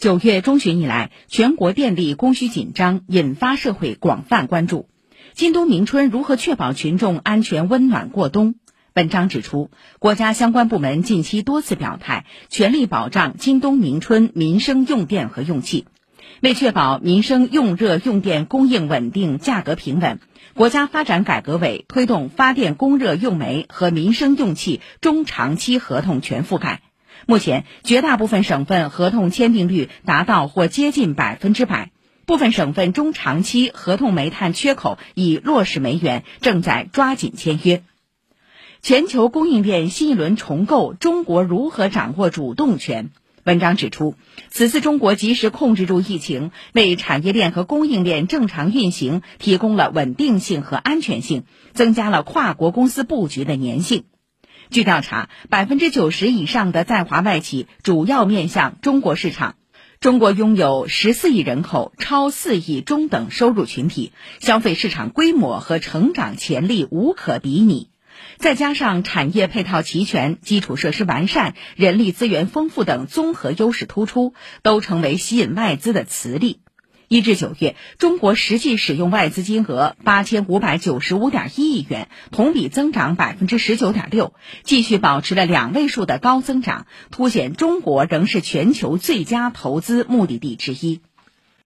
九月中旬以来，全国电力供需紧张，引发社会广泛关注。今冬明春如何确保群众安全温暖过冬？文章指出，国家相关部门近期多次表态，全力保障今冬明春民生用电和用气。为确保民生用热用电供应稳定、价格平稳，国家发展改革委推动发电供热用煤和民生用气中长期合同全覆盖。目前，绝大部分省份合同签订率达到或接近百分之百，部分省份中长期合同煤炭缺口已落实煤源，正在抓紧签约。全球供应链新一轮重构，中国如何掌握主动权？文章指出，此次中国及时控制住疫情，为产业链和供应链正常运行提供了稳定性和安全性，增加了跨国公司布局的粘性。据调查，百分之九十以上的在华外企主要面向中国市场。中国拥有十四亿人口，超四亿中等收入群体，消费市场规模和成长潜力无可比拟。再加上产业配套齐全、基础设施完善、人力资源丰富等综合优势突出，都成为吸引外资的磁力。一至九月，中国实际使用外资金额八千五百九十五点一亿元，同比增长百分之十九点六，继续保持了两位数的高增长，凸显中国仍是全球最佳投资目的地之一。